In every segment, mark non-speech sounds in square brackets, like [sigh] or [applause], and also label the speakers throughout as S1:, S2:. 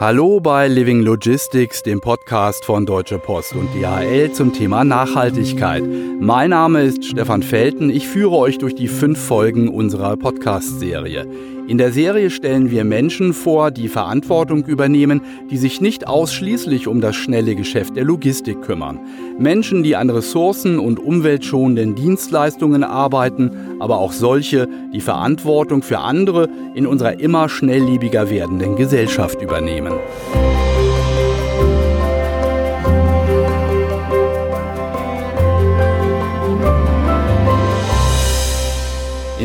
S1: Hallo bei Living Logistics, dem Podcast von Deutsche Post und DHL zum Thema Nachhaltigkeit. Mein Name ist Stefan Felten. Ich führe euch durch die fünf Folgen unserer Podcast-Serie. In der Serie stellen wir Menschen vor, die Verantwortung übernehmen, die sich nicht ausschließlich um das schnelle Geschäft der Logistik kümmern. Menschen, die an ressourcen- und umweltschonenden Dienstleistungen arbeiten, aber auch solche, die Verantwortung für andere in unserer immer schnelllebiger werdenden Gesellschaft übernehmen.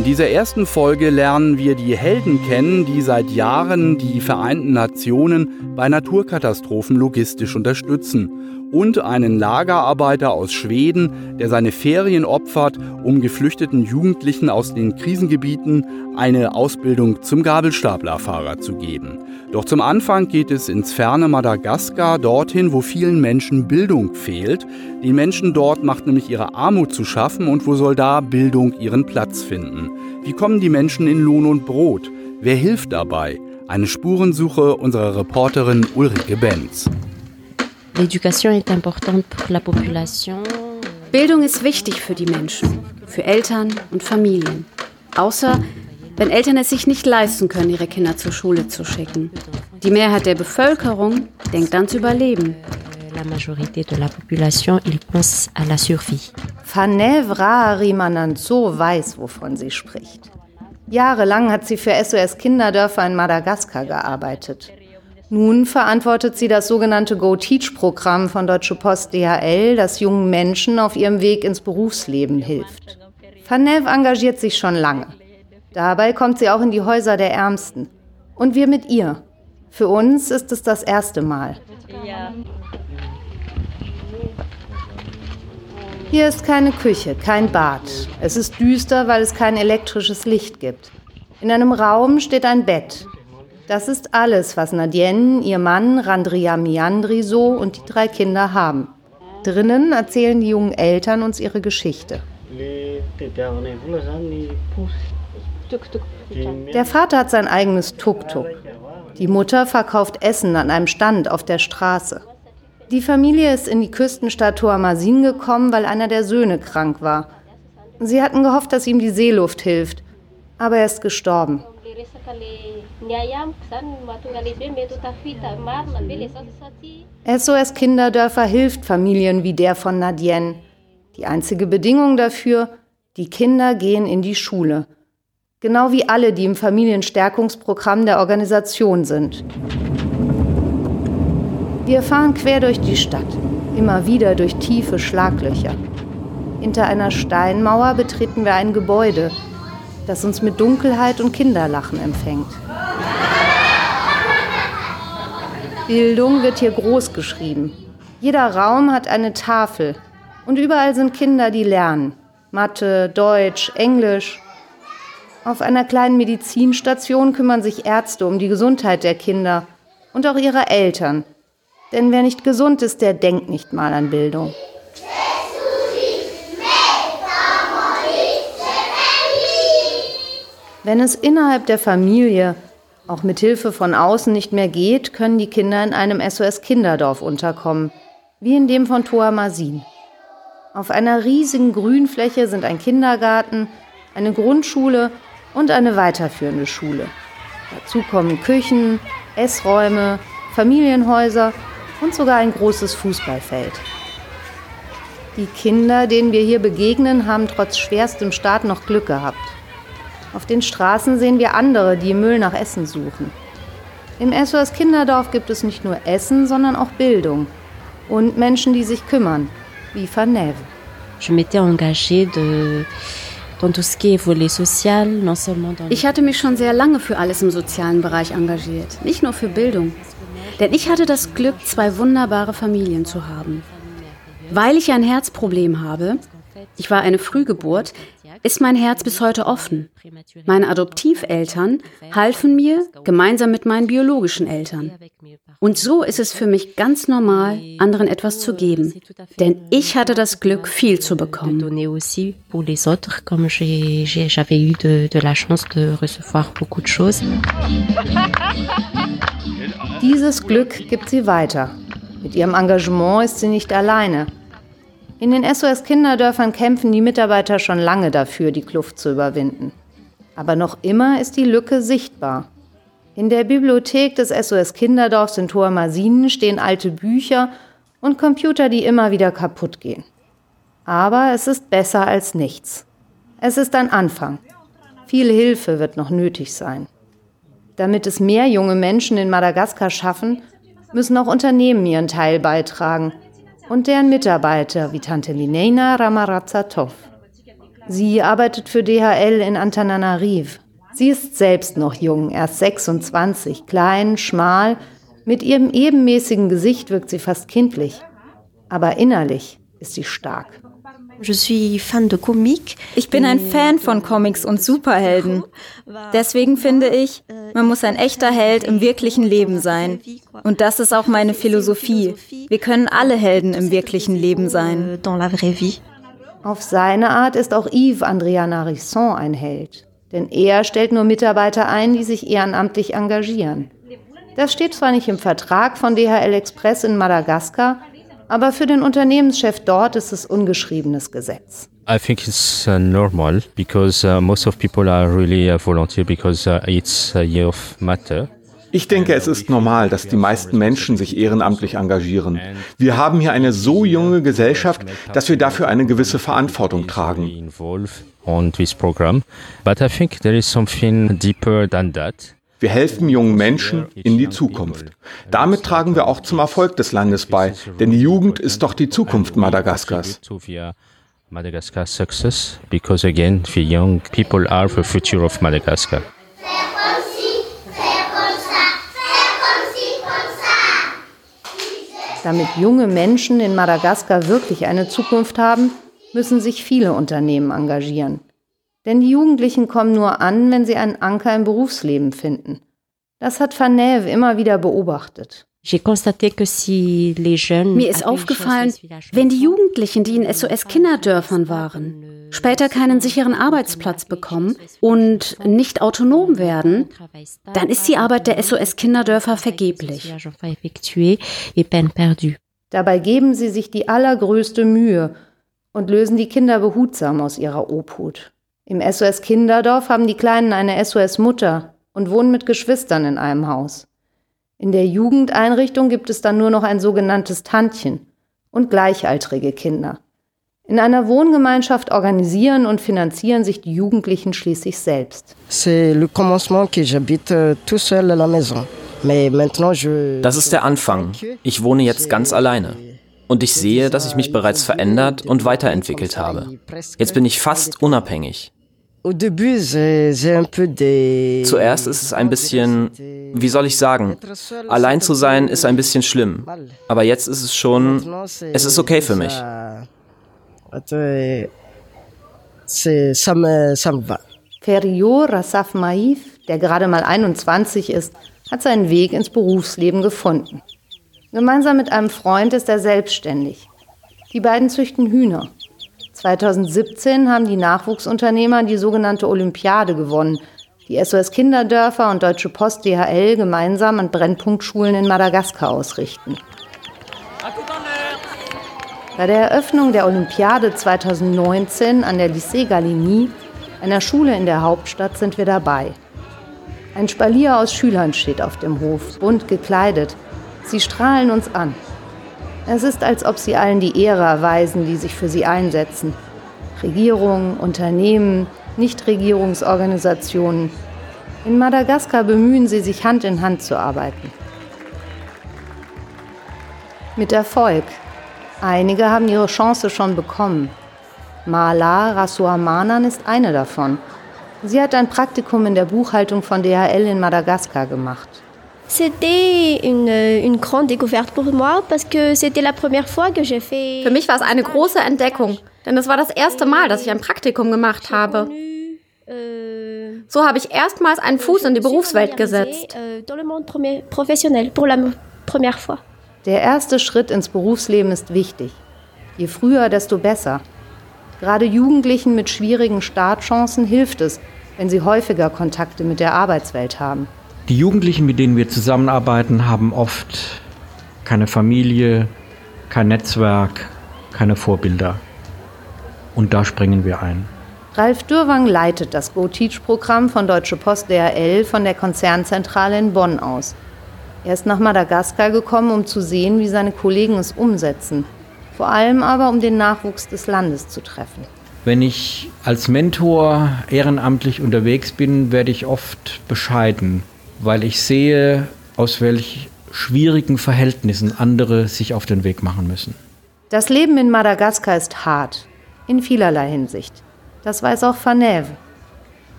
S1: Dieser ersten Folge lernen wir die Helden kennen, die seit Jahren die Vereinten Nationen bei Naturkatastrophen logistisch unterstützen und einen Lagerarbeiter aus Schweden, der seine Ferien opfert, um geflüchteten Jugendlichen aus den Krisengebieten eine Ausbildung zum Gabelstaplerfahrer zu geben. Doch zum Anfang geht es ins ferne Madagaskar, dorthin, wo vielen Menschen Bildung fehlt. Den Menschen dort macht nämlich ihre Armut zu schaffen und wo soll da Bildung ihren Platz finden? Wie kommen die Menschen in Lohn und Brot? Wer hilft dabei? Eine Spurensuche unserer Reporterin Ulrike Benz.
S2: Bildung ist wichtig für die Menschen, für Eltern und Familien. Außer wenn Eltern es sich nicht leisten können, ihre Kinder zur Schule zu schicken. Die Mehrheit der Bevölkerung denkt ans Überleben. La majorité de la population, il pense à la survie.
S3: Fanevra Rimananzo weiß, wovon sie spricht. Jahrelang hat sie für SOS Kinderdörfer in Madagaskar gearbeitet. Nun verantwortet sie das sogenannte Go-Teach-Programm von Deutsche Post DHL, das jungen Menschen auf ihrem Weg ins Berufsleben hilft. Fanev engagiert sich schon lange. Dabei kommt sie auch in die Häuser der Ärmsten. Und wir mit ihr. Für uns ist es das erste Mal. Hier ist keine Küche, kein Bad. Es ist düster, weil es kein elektrisches Licht gibt. In einem Raum steht ein Bett. Das ist alles, was Nadien, ihr Mann, Randria Miandriso und die drei Kinder haben. Drinnen erzählen die jungen Eltern uns ihre Geschichte. Der Vater hat sein eigenes Tuk-Tuk. Die Mutter verkauft Essen an einem Stand auf der Straße. Die Familie ist in die Küstenstadt Tuamasin gekommen, weil einer der Söhne krank war. Sie hatten gehofft, dass ihm die Seeluft hilft, aber er ist gestorben. SOS Kinderdörfer hilft Familien wie der von Nadien. Die einzige Bedingung dafür, die Kinder gehen in die Schule. Genau wie alle, die im Familienstärkungsprogramm der Organisation sind. Wir fahren quer durch die Stadt, immer wieder durch tiefe Schlaglöcher. Hinter einer Steinmauer betreten wir ein Gebäude, das uns mit Dunkelheit und Kinderlachen empfängt. Bildung wird hier groß geschrieben. Jeder Raum hat eine Tafel und überall sind Kinder, die lernen. Mathe, Deutsch, Englisch. Auf einer kleinen Medizinstation kümmern sich Ärzte um die Gesundheit der Kinder und auch ihrer Eltern. Denn wer nicht gesund ist, der denkt nicht mal an Bildung. Wenn es innerhalb der Familie auch mit Hilfe von außen nicht mehr geht, können die Kinder in einem SOS-Kinderdorf unterkommen, wie in dem von Toa Masin. Auf einer riesigen Grünfläche sind ein Kindergarten, eine Grundschule und eine weiterführende Schule. Dazu kommen Küchen, Essräume, Familienhäuser und sogar ein großes Fußballfeld. Die Kinder, denen wir hier begegnen, haben trotz schwerstem Start noch Glück gehabt. Auf den Straßen sehen wir andere, die im Müll nach Essen suchen. Im SOS Kinderdorf gibt es nicht nur Essen, sondern auch Bildung und Menschen, die sich kümmern, wie Faneve.
S2: Ich hatte mich schon sehr lange für alles im sozialen Bereich engagiert, nicht nur für Bildung. Denn ich hatte das Glück, zwei wunderbare Familien zu haben. Weil ich ein Herzproblem habe, ich war eine Frühgeburt, ist mein Herz bis heute offen. Meine Adoptiveltern halfen mir gemeinsam mit meinen biologischen Eltern. Und so ist es für mich ganz normal, anderen etwas zu geben. Denn ich hatte das Glück, viel zu bekommen.
S3: dieses Glück gibt sie weiter. Mit ihrem Engagement ist sie nicht alleine. In den SOS Kinderdörfern kämpfen die Mitarbeiter schon lange dafür, die Kluft zu überwinden. Aber noch immer ist die Lücke sichtbar. In der Bibliothek des SOS Kinderdorfs in Tormasinen stehen alte Bücher und Computer, die immer wieder kaputt gehen. Aber es ist besser als nichts. Es ist ein Anfang. Viel Hilfe wird noch nötig sein. Damit es mehr junge Menschen in Madagaskar schaffen, müssen auch Unternehmen ihren Teil beitragen und deren Mitarbeiter wie Tante Lineina Ramarazatov. Sie arbeitet für DHL in Antananariv. Sie ist selbst noch jung, erst 26, klein, schmal, mit ihrem ebenmäßigen Gesicht wirkt sie fast kindlich. Aber innerlich ist sie stark.
S4: Ich bin ein Fan von Comics und Superhelden. Deswegen finde ich, man muss ein echter Held im wirklichen Leben sein. Und das ist auch meine Philosophie. Wir können alle Helden im wirklichen Leben sein.
S3: Auf seine Art ist auch Yves Andriana Risson ein Held. Denn er stellt nur Mitarbeiter ein, die sich ehrenamtlich engagieren. Das steht zwar nicht im Vertrag von DHL Express in Madagaskar, aber für den Unternehmenschef dort ist es ungeschriebenes Gesetz.
S5: I think it's uh, normal because uh, most of people are really uh, volunteer because uh, it's a year of matter.
S6: Ich denke, es ist normal, dass die meisten Menschen sich ehrenamtlich engagieren. Wir haben hier eine so junge Gesellschaft, dass wir dafür eine gewisse Verantwortung tragen.
S5: On this program, but I think there is something deeper than that.
S6: Wir helfen jungen Menschen in die Zukunft. Damit tragen wir auch zum Erfolg des Landes bei, denn die Jugend ist doch die Zukunft Madagaskars.
S5: Madagascar success because again the young people are the future of Madagascar.
S3: Damit junge Menschen in Madagaskar wirklich eine Zukunft haben, müssen sich viele Unternehmen engagieren. Denn die Jugendlichen kommen nur an, wenn sie einen Anker im Berufsleben finden. Das hat Fanève immer wieder beobachtet.
S2: Mir ist aufgefallen, wenn die Jugendlichen, die in SOS-Kinderdörfern waren, später keinen sicheren Arbeitsplatz bekommen und nicht autonom werden, dann ist die Arbeit der SOS-Kinderdörfer vergeblich.
S3: Dabei geben sie sich die allergrößte Mühe und lösen die Kinder behutsam aus ihrer Obhut. Im SOS Kinderdorf haben die Kleinen eine SOS Mutter und wohnen mit Geschwistern in einem Haus. In der Jugendeinrichtung gibt es dann nur noch ein sogenanntes Tantchen und gleichaltrige Kinder. In einer Wohngemeinschaft organisieren und finanzieren sich die Jugendlichen schließlich selbst.
S7: Euh,
S8: Das ist der Anfang. Ich wohne jetzt ganz alleine. Und ich sehe, dass ich mich bereits verändert und weiterentwickelt habe. Jetzt bin ich fast unabhängig. Zuerst ist es ein bisschen, wie soll ich sagen, allein zu sein ist ein bisschen schlimm. Aber jetzt ist es schon, es ist okay für mich.
S3: Ferio Rassaf Maif, der gerade mal 21 ist, hat seinen Weg ins Berufsleben gefunden. Gemeinsam mit einem Freund ist er selbstständig. Die beiden züchten Hühner. 2017 haben die Nachwuchsunternehmer die sogenannte Olympiade gewonnen, die SOS Kinderdörfer und Deutsche Post DHL gemeinsam an Brennpunktschulen in Madagaskar ausrichten. Bei der Eröffnung der Olympiade 2019 an der Lycée Galigny, einer Schule in der Hauptstadt, sind wir dabei. Ein Spalier aus Schülern steht auf dem Hof, bunt gekleidet. Sie strahlen uns an. Es ist, als ob sie allen die Ehre erweisen, die sich für sie einsetzen. Regierungen, Unternehmen, Nichtregierungsorganisationen. In Madagaskar bemühen sie sich, Hand in Hand zu arbeiten. Mit Erfolg. Einige haben ihre Chance schon bekommen. Mala Rasuamanan ist eine davon. Sie hat ein Praktikum in der Buchhaltung von DHL in Madagaskar gemacht.
S9: C'était une, une grande découverte pour moi parce que c'était la première fois que j'ai fait.
S10: Für mich war es eine große Entdeckung, denn es war das erste Mal, dass ich ein Praktikum gemacht habe. So habe ich erstmals einen Fuß in die Berufswelt gesetzt.
S3: Der erste Schritt ins Berufsleben ist wichtig. Je früher, desto besser. Gerade Jugendlichen mit schwierigen Startchancen hilft es, wenn sie häufiger Kontakte mit der Arbeitswelt haben.
S7: Die Jugendlichen, mit denen wir zusammenarbeiten, haben oft keine Familie, kein Netzwerk, keine Vorbilder. Und da springen wir ein.
S3: Ralf Dürwang leitet das Go-Teach-Programm von Deutsche Post DRL von der Konzernzentrale in Bonn aus. Er ist nach Madagaskar gekommen, um zu sehen, wie seine Kollegen es umsetzen. Vor allem aber, um den Nachwuchs des Landes zu treffen.
S7: Wenn ich als Mentor ehrenamtlich unterwegs bin, werde ich oft bescheiden, weil ich sehe, aus welch schwierigen Verhältnissen andere sich auf den Weg machen müssen.
S3: Das Leben in Madagaskar ist hart, in vielerlei Hinsicht. Das weiß auch Fanève.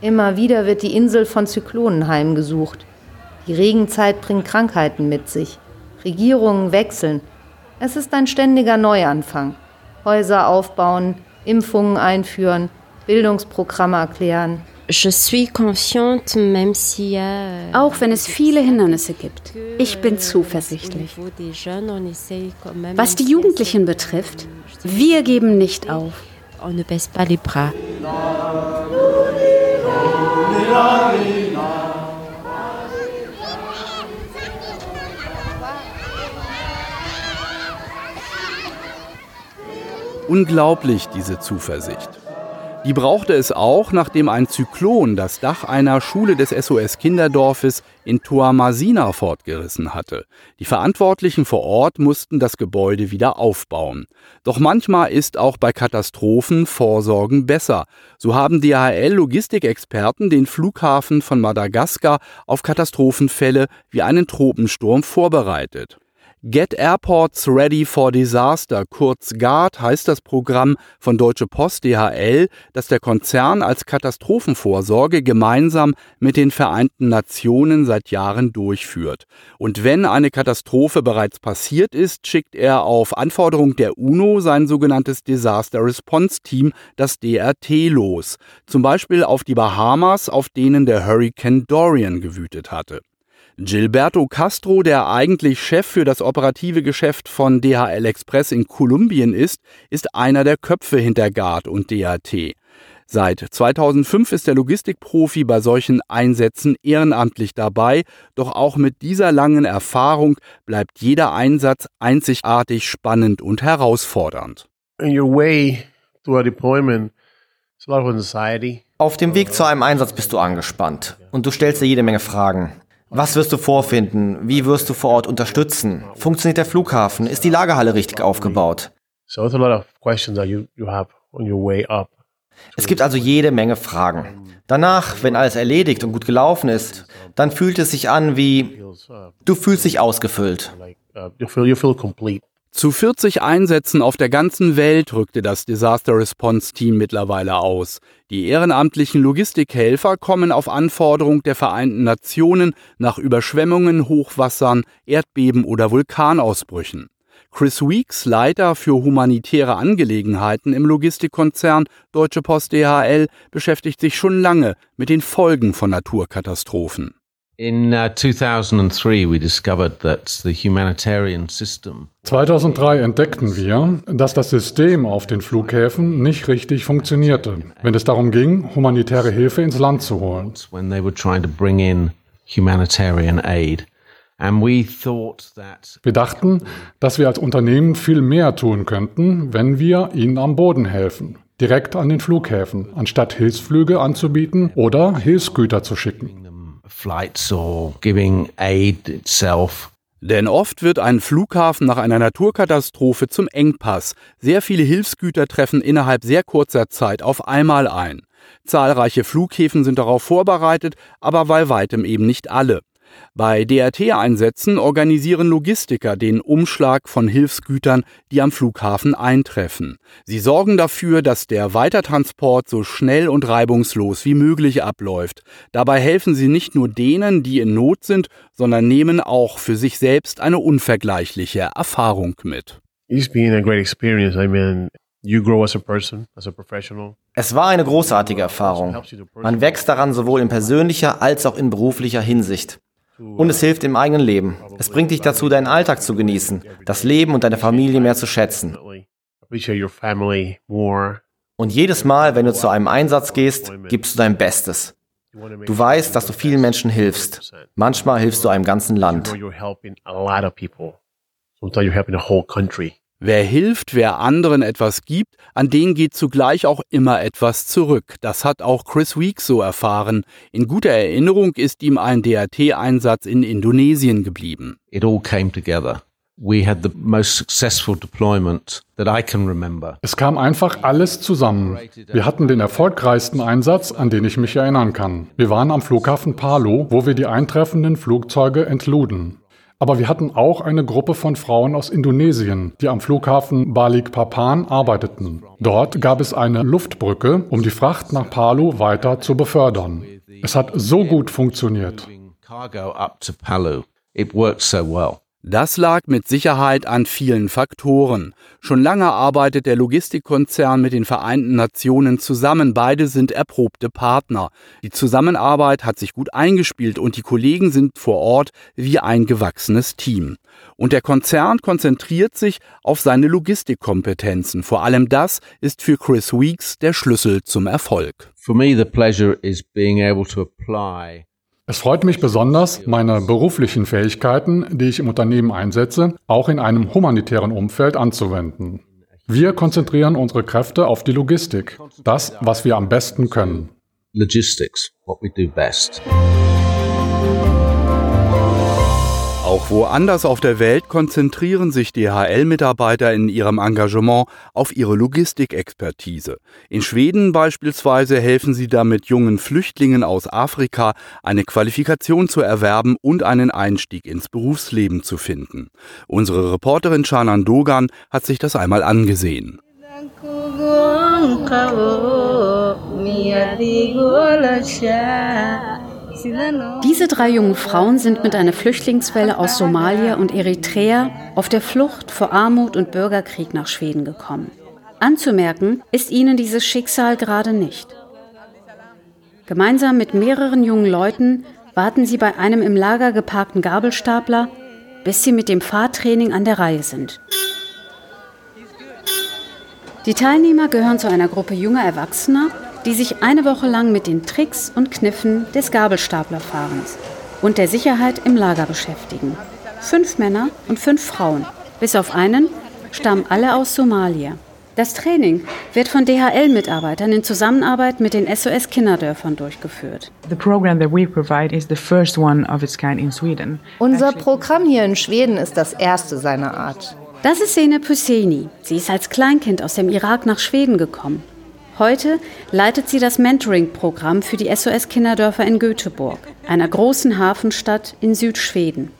S3: Immer wieder wird die Insel von Zyklonen heimgesucht. Die Regenzeit bringt Krankheiten mit sich. Regierungen wechseln. Es ist ein ständiger Neuanfang. Häuser aufbauen, Impfungen einführen, Bildungsprogramme erklären.
S2: Auch wenn es viele Hindernisse gibt, ich bin zuversichtlich. Was die Jugendlichen betrifft, wir geben nicht auf ne.
S1: Unglaublich, diese Zuversicht. Die brauchte es auch, nachdem ein Zyklon das Dach einer Schule des SOS Kinderdorfes in Toamasina fortgerissen hatte. Die Verantwortlichen vor Ort mussten das Gebäude wieder aufbauen. Doch manchmal ist auch bei Katastrophen Vorsorgen besser. So haben DHL-Logistikexperten den Flughafen von Madagaskar auf Katastrophenfälle wie einen Tropensturm vorbereitet. Get Airports Ready for Disaster, kurz GARD, heißt das Programm von Deutsche Post DHL, das der Konzern als Katastrophenvorsorge gemeinsam mit den Vereinten Nationen seit Jahren durchführt. Und wenn eine Katastrophe bereits passiert ist, schickt er auf Anforderung der UNO sein sogenanntes Disaster Response Team, das DRT, los. Zum Beispiel auf die Bahamas, auf denen der Hurricane Dorian gewütet hatte. Gilberto Castro, der eigentlich Chef für das operative Geschäft von DHL Express in Kolumbien ist, ist einer der Köpfe hinter Guard und DAT. Seit 2005 ist der Logistikprofi bei solchen Einsätzen ehrenamtlich dabei, doch auch mit dieser langen Erfahrung bleibt jeder Einsatz einzigartig spannend und herausfordernd.
S11: Auf dem Weg zu einem Einsatz bist du angespannt und du stellst dir jede Menge Fragen. Was wirst du vorfinden? Wie wirst du vor Ort unterstützen? Funktioniert der Flughafen? Ist die Lagerhalle richtig aufgebaut? Es gibt also jede Menge Fragen. Danach, wenn alles erledigt und gut gelaufen ist, dann fühlt es sich an wie, du fühlst dich ausgefüllt.
S1: Zu 40 Einsätzen auf der ganzen Welt rückte das Disaster Response Team mittlerweile aus. Die ehrenamtlichen Logistikhelfer kommen auf Anforderung der Vereinten Nationen nach Überschwemmungen, Hochwassern, Erdbeben oder Vulkanausbrüchen. Chris Weeks, Leiter für humanitäre Angelegenheiten im Logistikkonzern Deutsche Post DHL, beschäftigt sich schon lange mit den Folgen von Naturkatastrophen.
S12: In 2003 uh, we discovered that the humanitarian
S13: system 2003 entdeckten wir, dass das System auf den Flughäfen nicht richtig funktionierte, wenn es darum ging, humanitäre Hilfe ins Land zu holen.
S12: When they were trying to bring in humanitarian aid.
S13: Wir dachten, dass wir als Unternehmen viel mehr tun könnten, wenn wir ihnen am Boden helfen, direkt an den Flughäfen, anstatt Hilfsflüge anzubieten oder Hilfsgüter zu schicken
S1: flights or giving aid itself. Denn oft wird ein Flughafen nach einer Naturkatastrophe zum Engpass. Sehr viele Hilfsgüter treffen innerhalb sehr kurzer Zeit auf einmal ein. Zahlreiche Flughäfen sind darauf vorbereitet, aber bei weitem eben nicht alle. Bei DRT-Einsätzen organisieren Logistiker den Umschlag von Hilfsgütern, die am Flughafen eintreffen. Sie sorgen dafür, dass der Weitertransport so schnell und reibungslos wie möglich abläuft. Dabei helfen sie nicht nur denen, die in Not sind, sondern nehmen auch für sich selbst eine unvergleichliche Erfahrung mit. Es
S11: war eine großartige Erfahrung. Man wächst daran sowohl in persönlicher als auch in beruflicher Hinsicht. Und es hilft im eigenen Leben. Es bringt dich dazu, deinen Alltag zu genießen, das Leben und deine Familie mehr zu schätzen. Und jedes Mal, wenn du zu einem Einsatz gehst, gibst du dein Bestes. Du weißt, dass du vielen Menschen hilfst. Manchmal hilfst du einem ganzen Land.
S1: Wer hilft, wer anderen etwas gibt, an den geht zugleich auch immer etwas zurück. Das hat auch Chris Weeks so erfahren. In guter Erinnerung ist ihm ein DRT-Einsatz in Indonesien geblieben.
S12: It all came together. We had the most successful deployment that I can remember.
S13: Es kam einfach alles zusammen. Wir hatten den erfolgreichsten Einsatz, an den ich mich erinnern kann. Wir waren am Flughafen Palu, wo wir die eintreffenden Flugzeuge entluden. Aber wir hatten auch eine Gruppe von Frauen aus Indonesien, die am Flughafen Balikpapan arbeiteten. Dort gab es eine Luftbrücke, um die Fracht nach Palu weiter zu befördern. Es hat so gut funktioniert.
S12: It worked so well.
S1: Das lag mit Sicherheit an vielen Faktoren. Schon lange arbeitet der Logistikkonzern mit den Vereinten Nationen zusammen. Beide sind erprobte Partner. Die Zusammenarbeit hat sich gut eingespielt und die Kollegen sind vor Ort wie ein gewachsenes Team. Und der Konzern konzentriert sich auf seine Logistikkompetenzen. Vor allem das ist für Chris Weeks der Schlüssel zum Erfolg.
S12: For me, the pleasure is being able to apply
S13: es freut mich besonders, meine beruflichen Fähigkeiten, die ich im Unternehmen einsetze, auch in einem humanitären Umfeld anzuwenden. Wir konzentrieren unsere Kräfte auf die Logistik, das, was wir am besten können.
S12: Logistics, what we do best.
S1: Auch woanders auf der Welt konzentrieren sich DHL-Mitarbeiter in ihrem Engagement auf ihre Logistikexpertise. In Schweden beispielsweise helfen sie damit jungen Flüchtlingen aus Afrika, eine Qualifikation zu erwerben und einen Einstieg ins Berufsleben zu finden. Unsere Reporterin Shanan Dogan hat sich das einmal angesehen.
S2: Diese drei jungen Frauen sind mit einer Flüchtlingswelle aus Somalia und Eritrea auf der Flucht vor Armut und Bürgerkrieg nach Schweden gekommen. Anzumerken ist ihnen dieses Schicksal gerade nicht. Gemeinsam mit mehreren jungen Leuten warten sie bei einem im Lager geparkten Gabelstapler, bis sie mit dem Fahrtraining an der Reihe sind. Die Teilnehmer gehören zu einer Gruppe junger Erwachsener, die sich eine Woche lang mit den Tricks und Kniffen des Gabelstaplerfahrens und der Sicherheit im Lager beschäftigen. Fünf Männer und fünf Frauen, bis auf einen, stammen alle aus Somalia. Das Training wird von DHL-Mitarbeitern in Zusammenarbeit mit den SOS-Kinderdörfern durchgeführt.
S3: Unser Programm hier in Schweden ist das erste seiner Art.
S2: Das ist Sene Püseni. Sie ist als Kleinkind aus dem Irak nach Schweden gekommen. Heute leitet sie das Mentoring-Programm für die SOS-Kinderdörfer in Göteborg, einer großen Hafenstadt in Südschweden.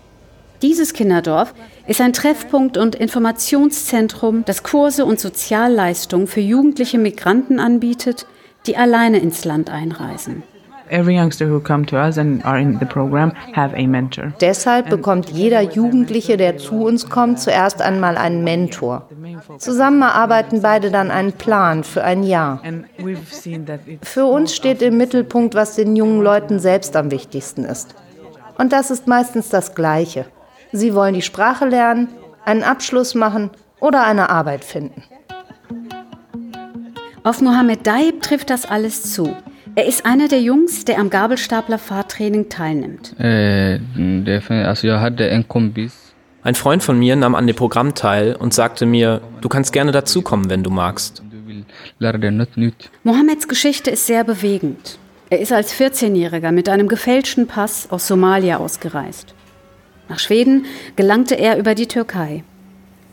S2: Dieses Kinderdorf ist ein Treffpunkt und Informationszentrum, das Kurse und Sozialleistungen für jugendliche Migranten anbietet, die alleine ins Land einreisen.
S3: Deshalb bekommt jeder Jugendliche, der zu uns kommt, zuerst einmal einen Mentor. Zusammen erarbeiten beide dann einen Plan für ein Jahr. Für uns steht im Mittelpunkt, was den jungen Leuten selbst am wichtigsten ist. Und das ist meistens das Gleiche. Sie wollen die Sprache lernen, einen Abschluss machen oder eine Arbeit finden.
S2: Auf Mohammed Daib trifft das alles zu. Er ist einer der Jungs, der am Gabelstapler-Fahrtraining teilnimmt.
S8: Äh, also ein Freund von mir nahm an dem Programm teil und sagte mir, du kannst gerne dazukommen, wenn du magst.
S2: Mohammeds Geschichte ist sehr bewegend. Er ist als 14-Jähriger mit einem gefälschten Pass aus Somalia ausgereist. Nach Schweden gelangte er über die Türkei.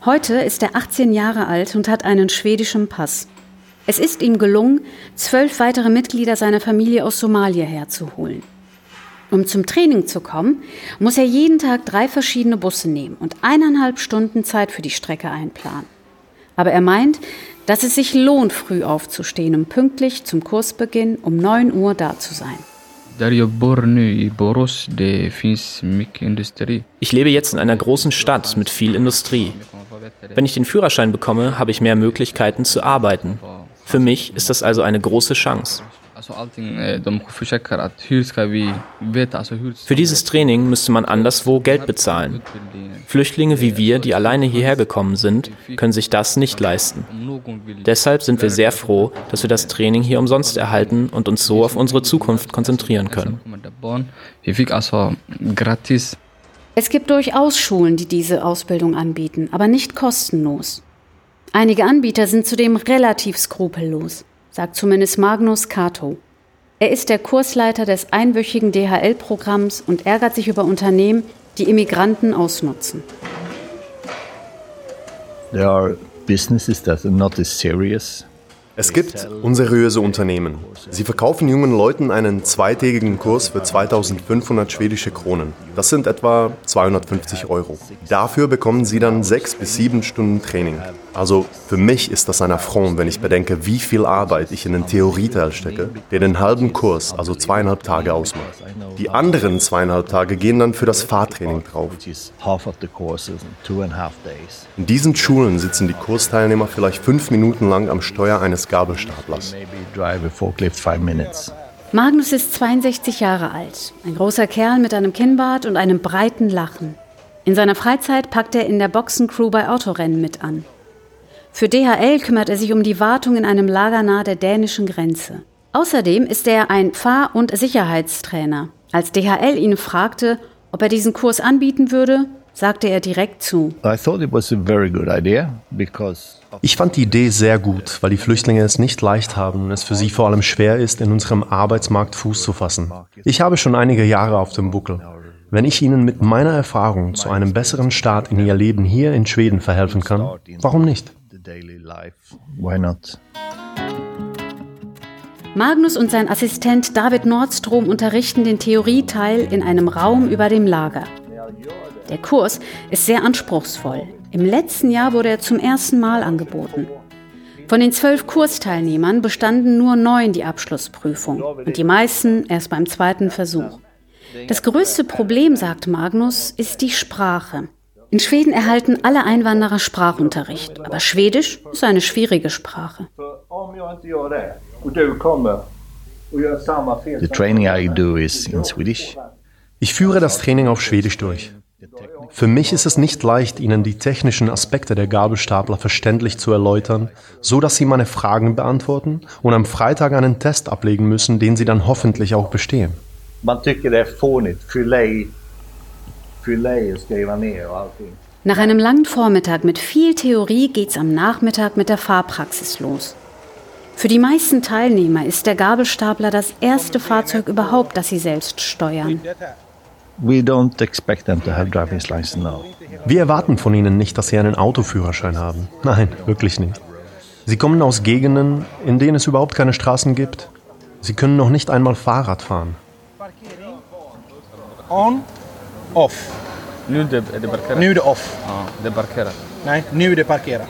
S2: Heute ist er 18 Jahre alt und hat einen schwedischen Pass. Es ist ihm gelungen, zwölf weitere Mitglieder seiner Familie aus Somalia herzuholen. Um zum Training zu kommen, muss er jeden Tag drei verschiedene Busse nehmen und eineinhalb Stunden Zeit für die Strecke einplanen. Aber er meint, dass es sich lohnt, früh aufzustehen, um pünktlich zum Kursbeginn um 9 Uhr da zu sein.
S8: Ich lebe jetzt in einer großen Stadt mit viel Industrie. Wenn ich den Führerschein bekomme, habe ich mehr Möglichkeiten zu arbeiten. Für mich ist das also eine große Chance. Für dieses Training müsste man anderswo Geld bezahlen. Flüchtlinge wie wir, die alleine hierher gekommen sind, können sich das nicht leisten. Deshalb sind wir sehr froh, dass wir das Training hier umsonst erhalten und uns so auf unsere Zukunft konzentrieren können.
S2: Es gibt durchaus Schulen, die diese Ausbildung anbieten, aber nicht kostenlos. Einige Anbieter sind zudem relativ skrupellos, sagt zumindest Magnus Kato. Er ist der Kursleiter des einwöchigen DHL-Programms und ärgert sich über Unternehmen, die Immigranten ausnutzen.
S14: There are businesses that are not as serious
S15: es gibt unseriöse Unternehmen. Sie verkaufen jungen Leuten einen zweitägigen Kurs für 2500 schwedische Kronen. Das sind etwa 250 Euro. Dafür bekommen sie dann sechs bis sieben Stunden Training. Also für mich ist das ein Affront, wenn ich bedenke, wie viel Arbeit ich in den Theorieteil stecke, der den halben Kurs, also zweieinhalb Tage ausmacht. Die anderen zweieinhalb Tage gehen dann für das Fahrtraining drauf. In diesen Schulen sitzen die Kursteilnehmer vielleicht fünf Minuten lang am Steuer eines Gabelstaplers.
S2: Magnus ist 62 Jahre alt, ein großer Kerl mit einem Kinnbart und einem breiten Lachen. In seiner Freizeit packt er in der Boxencrew bei Autorennen mit an. Für DHL kümmert er sich um die Wartung in einem Lager nahe der dänischen Grenze. Außerdem ist er ein Fahr- und Sicherheitstrainer. Als DHL ihn fragte, ob er diesen Kurs anbieten würde, sagte er direkt zu.
S15: Ich fand die Idee sehr gut, weil die Flüchtlinge es nicht leicht haben und es für sie vor allem schwer ist, in unserem Arbeitsmarkt Fuß zu fassen. Ich habe schon einige Jahre auf dem Buckel. Wenn ich ihnen mit meiner Erfahrung zu einem besseren Start in ihr Leben hier in Schweden verhelfen kann, warum nicht?
S2: Magnus und sein Assistent David Nordstrom unterrichten den Theorieteil in einem Raum über dem Lager. Der Kurs ist sehr anspruchsvoll. Im letzten Jahr wurde er zum ersten Mal angeboten. Von den zwölf Kursteilnehmern bestanden nur neun die Abschlussprüfung und die meisten erst beim zweiten Versuch. Das größte Problem, sagt Magnus, ist die Sprache. In Schweden erhalten alle Einwanderer Sprachunterricht, aber Schwedisch ist eine schwierige Sprache.
S14: The training I do is in Swedish.
S15: Ich führe das Training auf Schwedisch durch. Für mich ist es nicht leicht, Ihnen die technischen Aspekte der Gabelstapler verständlich zu erläutern, so dass Sie meine Fragen beantworten und am Freitag einen Test ablegen müssen, den Sie dann hoffentlich auch bestehen.
S14: Man tycker det är fånigt. Fylla i, fylla i och skriva ner och allting.
S2: Nach einem langen Vormittag mit viel Theorie geht's am Nachmittag mit der Fahrpraxis los. Für die meisten Teilnehmer ist der Gabelstapler das erste Fahrzeug überhaupt, das sie selbst steuern.
S14: We don't expect them to have driver's license now.
S15: Wir erwarten von Ihnen nicht, dass Sie einen Autoführerschein haben. Nein, wirklich nicht. Sie kommen aus Gegenden, in denen es überhaupt keine Straßen gibt. Sie können noch nicht einmal Fahrrad fahren.
S16: On, off.
S17: Nu är det, är det parkera?
S16: Nu är det off.
S17: Ja, det är parkera.
S16: Nej, nu är det parkera.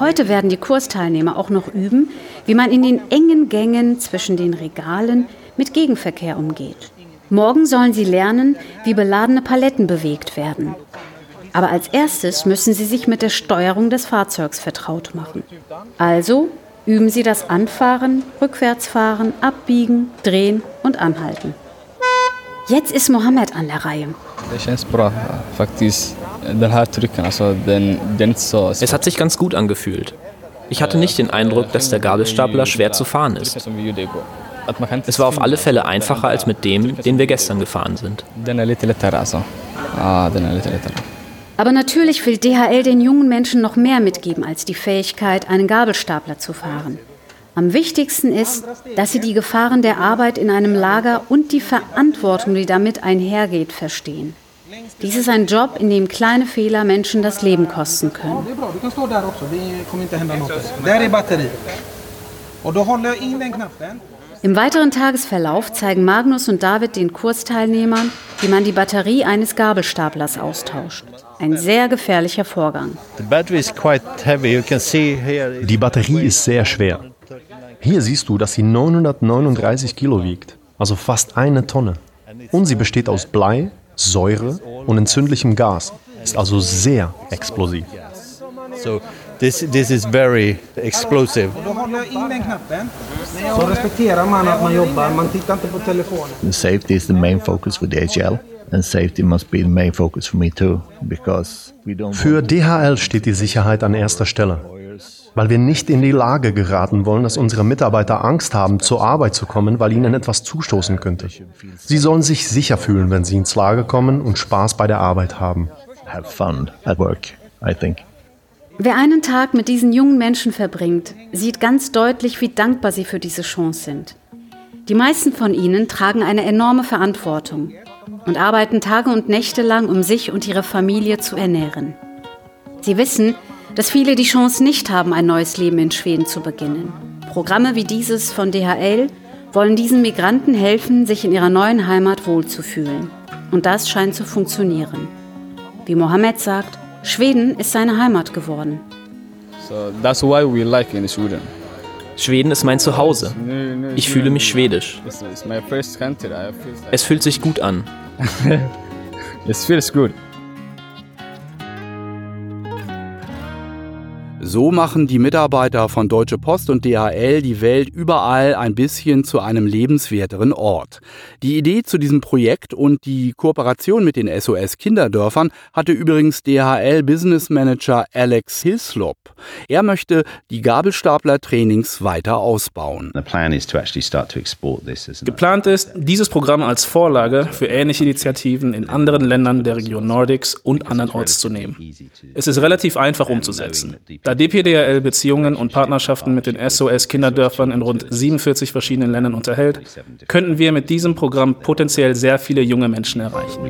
S2: Heute werden die Kursteilnehmer auch noch üben, wie man in den engen Gängen zwischen den Regalen mit Gegenverkehr umgeht. Morgen sollen sie lernen, wie beladene Paletten bewegt werden. Aber als erstes müssen sie sich mit der Steuerung des Fahrzeugs vertraut machen. Also üben sie das Anfahren, Rückwärtsfahren, Abbiegen, Drehen und Anhalten. Jetzt ist Mohammed an der Reihe.
S17: Så
S8: Es hat sich ganz gut angefühlt. Ich hatte nicht den Eindruck, dass der Gabelstapler schwer zu fahren ist. Es war auf alle Fälle einfacher als mit dem, den wir gestern gefahren sind.
S17: Lättare.
S2: Aber natürlich will DHL den jungen Menschen noch mehr mitgeben als die Fähigkeit, einen Gabelstapler zu fahren. Am wichtigsten ist, dass sie die Gefahren der Arbeit in einem Lager und die Verantwortung, die damit einhergeht, verstehen. Dies ist ein Job, in dem kleine Fehler Menschen das Leben kosten können. Im weiteren Tagesverlauf zeigen Magnus und David den Kursteilnehmern, wie man die Batterie eines Gabelstaplers austauscht. Ein sehr gefährlicher Vorgang.
S15: Die Batterie ist sehr schwer. Hier siehst du, dass sie 939 Kilo wiegt, also fast eine Tonne. Und sie besteht aus Blei, Säure und entzündlichem Gas, ist also sehr explosiv.
S14: So
S18: This, this is very explosive.
S14: Safety is the main focus for DHL. And safety must be the main focus for me too, because we don't
S15: Für DHL steht die Sicherheit an erster Stelle, weil wir nicht in die Lage geraten wollen, dass unsere Mitarbeiter Angst haben, zur Arbeit zu kommen, weil ihnen etwas zustoßen könnte. Sie sollen sich sicher fühlen, wenn sie ins Lager kommen und Spaß bei der Arbeit haben.
S14: have fun at work, I think.
S2: Wer einen Tag mit diesen jungen Menschen verbringt, sieht ganz deutlich, wie dankbar sie für diese Chance sind. Die meisten von ihnen tragen eine enorme Verantwortung und arbeiten Tage und Nächte lang, um sich und ihre Familie zu ernähren. Sie wissen, dass viele die Chance nicht haben, ein neues Leben in Schweden zu beginnen. Programme wie dieses von DHL wollen diesen Migranten helfen, sich in ihrer neuen Heimat wohlzufühlen. Und das scheint zu funktionieren. Wie Mohammed sagt, Schweden ist seine Heimat geworden.
S17: So that's why we like in Sweden.
S8: Schweden ist mein Zuhause. Ich fühle mich schwedisch.
S17: First country. I feel like
S8: Es fühlt sich gut an. [laughs]
S17: it feels good.
S1: So machen die Mitarbeiter von Deutsche Post und DHL die Welt überall ein bisschen zu einem lebenswerteren Ort. Die Idee zu diesem Projekt und die Kooperation mit den SOS Kinderdörfern hatte übrigens DHL Business Manager Alex Hislop. Er möchte die Gabelstapler-Trainings weiter ausbauen.
S19: Geplant ist, dieses Programm als Vorlage für ähnliche Initiativen in anderen Ländern der Region Nordics und andernorts zu nehmen. Es ist relativ einfach umzusetzen. Da DPDRL Beziehungen und Partnerschaften mit den SOS-Kinderdörfern in rund 47 verschiedenen Ländern unterhält, könnten wir mit diesem Programm potenziell sehr viele junge Menschen erreichen.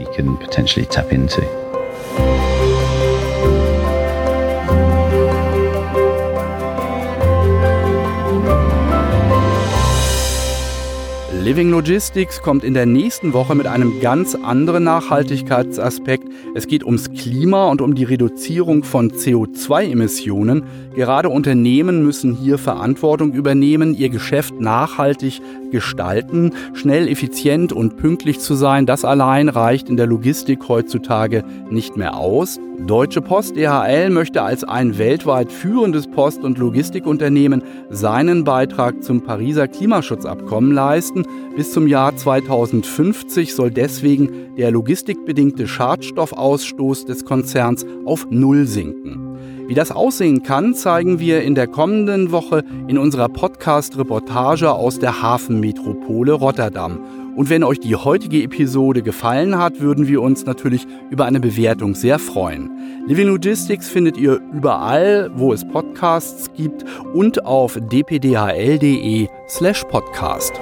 S1: Living Logistics kommt in der nächsten Woche mit einem ganz anderen Nachhaltigkeitsaspekt. Es geht ums Klima und um die Reduzierung von CO2-Emissionen. Gerade Unternehmen müssen hier Verantwortung übernehmen, ihr Geschäft nachhaltig gestalten. Schnell, effizient und pünktlich zu sein, das allein reicht in der Logistik heutzutage nicht mehr aus. Deutsche Post DHL möchte als ein weltweit führendes Post- und Logistikunternehmen seinen Beitrag zum Pariser Klimaschutzabkommen leisten. Bis zum Jahr 2050 soll deswegen der logistikbedingte Schadstoffausstoß des Konzerns auf Null sinken. Wie das aussehen kann, zeigen wir in der kommenden Woche in unserer Podcast-Reportage aus der Hafenmetropole Rotterdam. Und wenn euch die heutige Episode gefallen hat, würden wir uns natürlich über eine Bewertung sehr freuen. Living Logistics findet ihr überall, wo es Podcasts gibt und auf dpdhl.de slash podcast.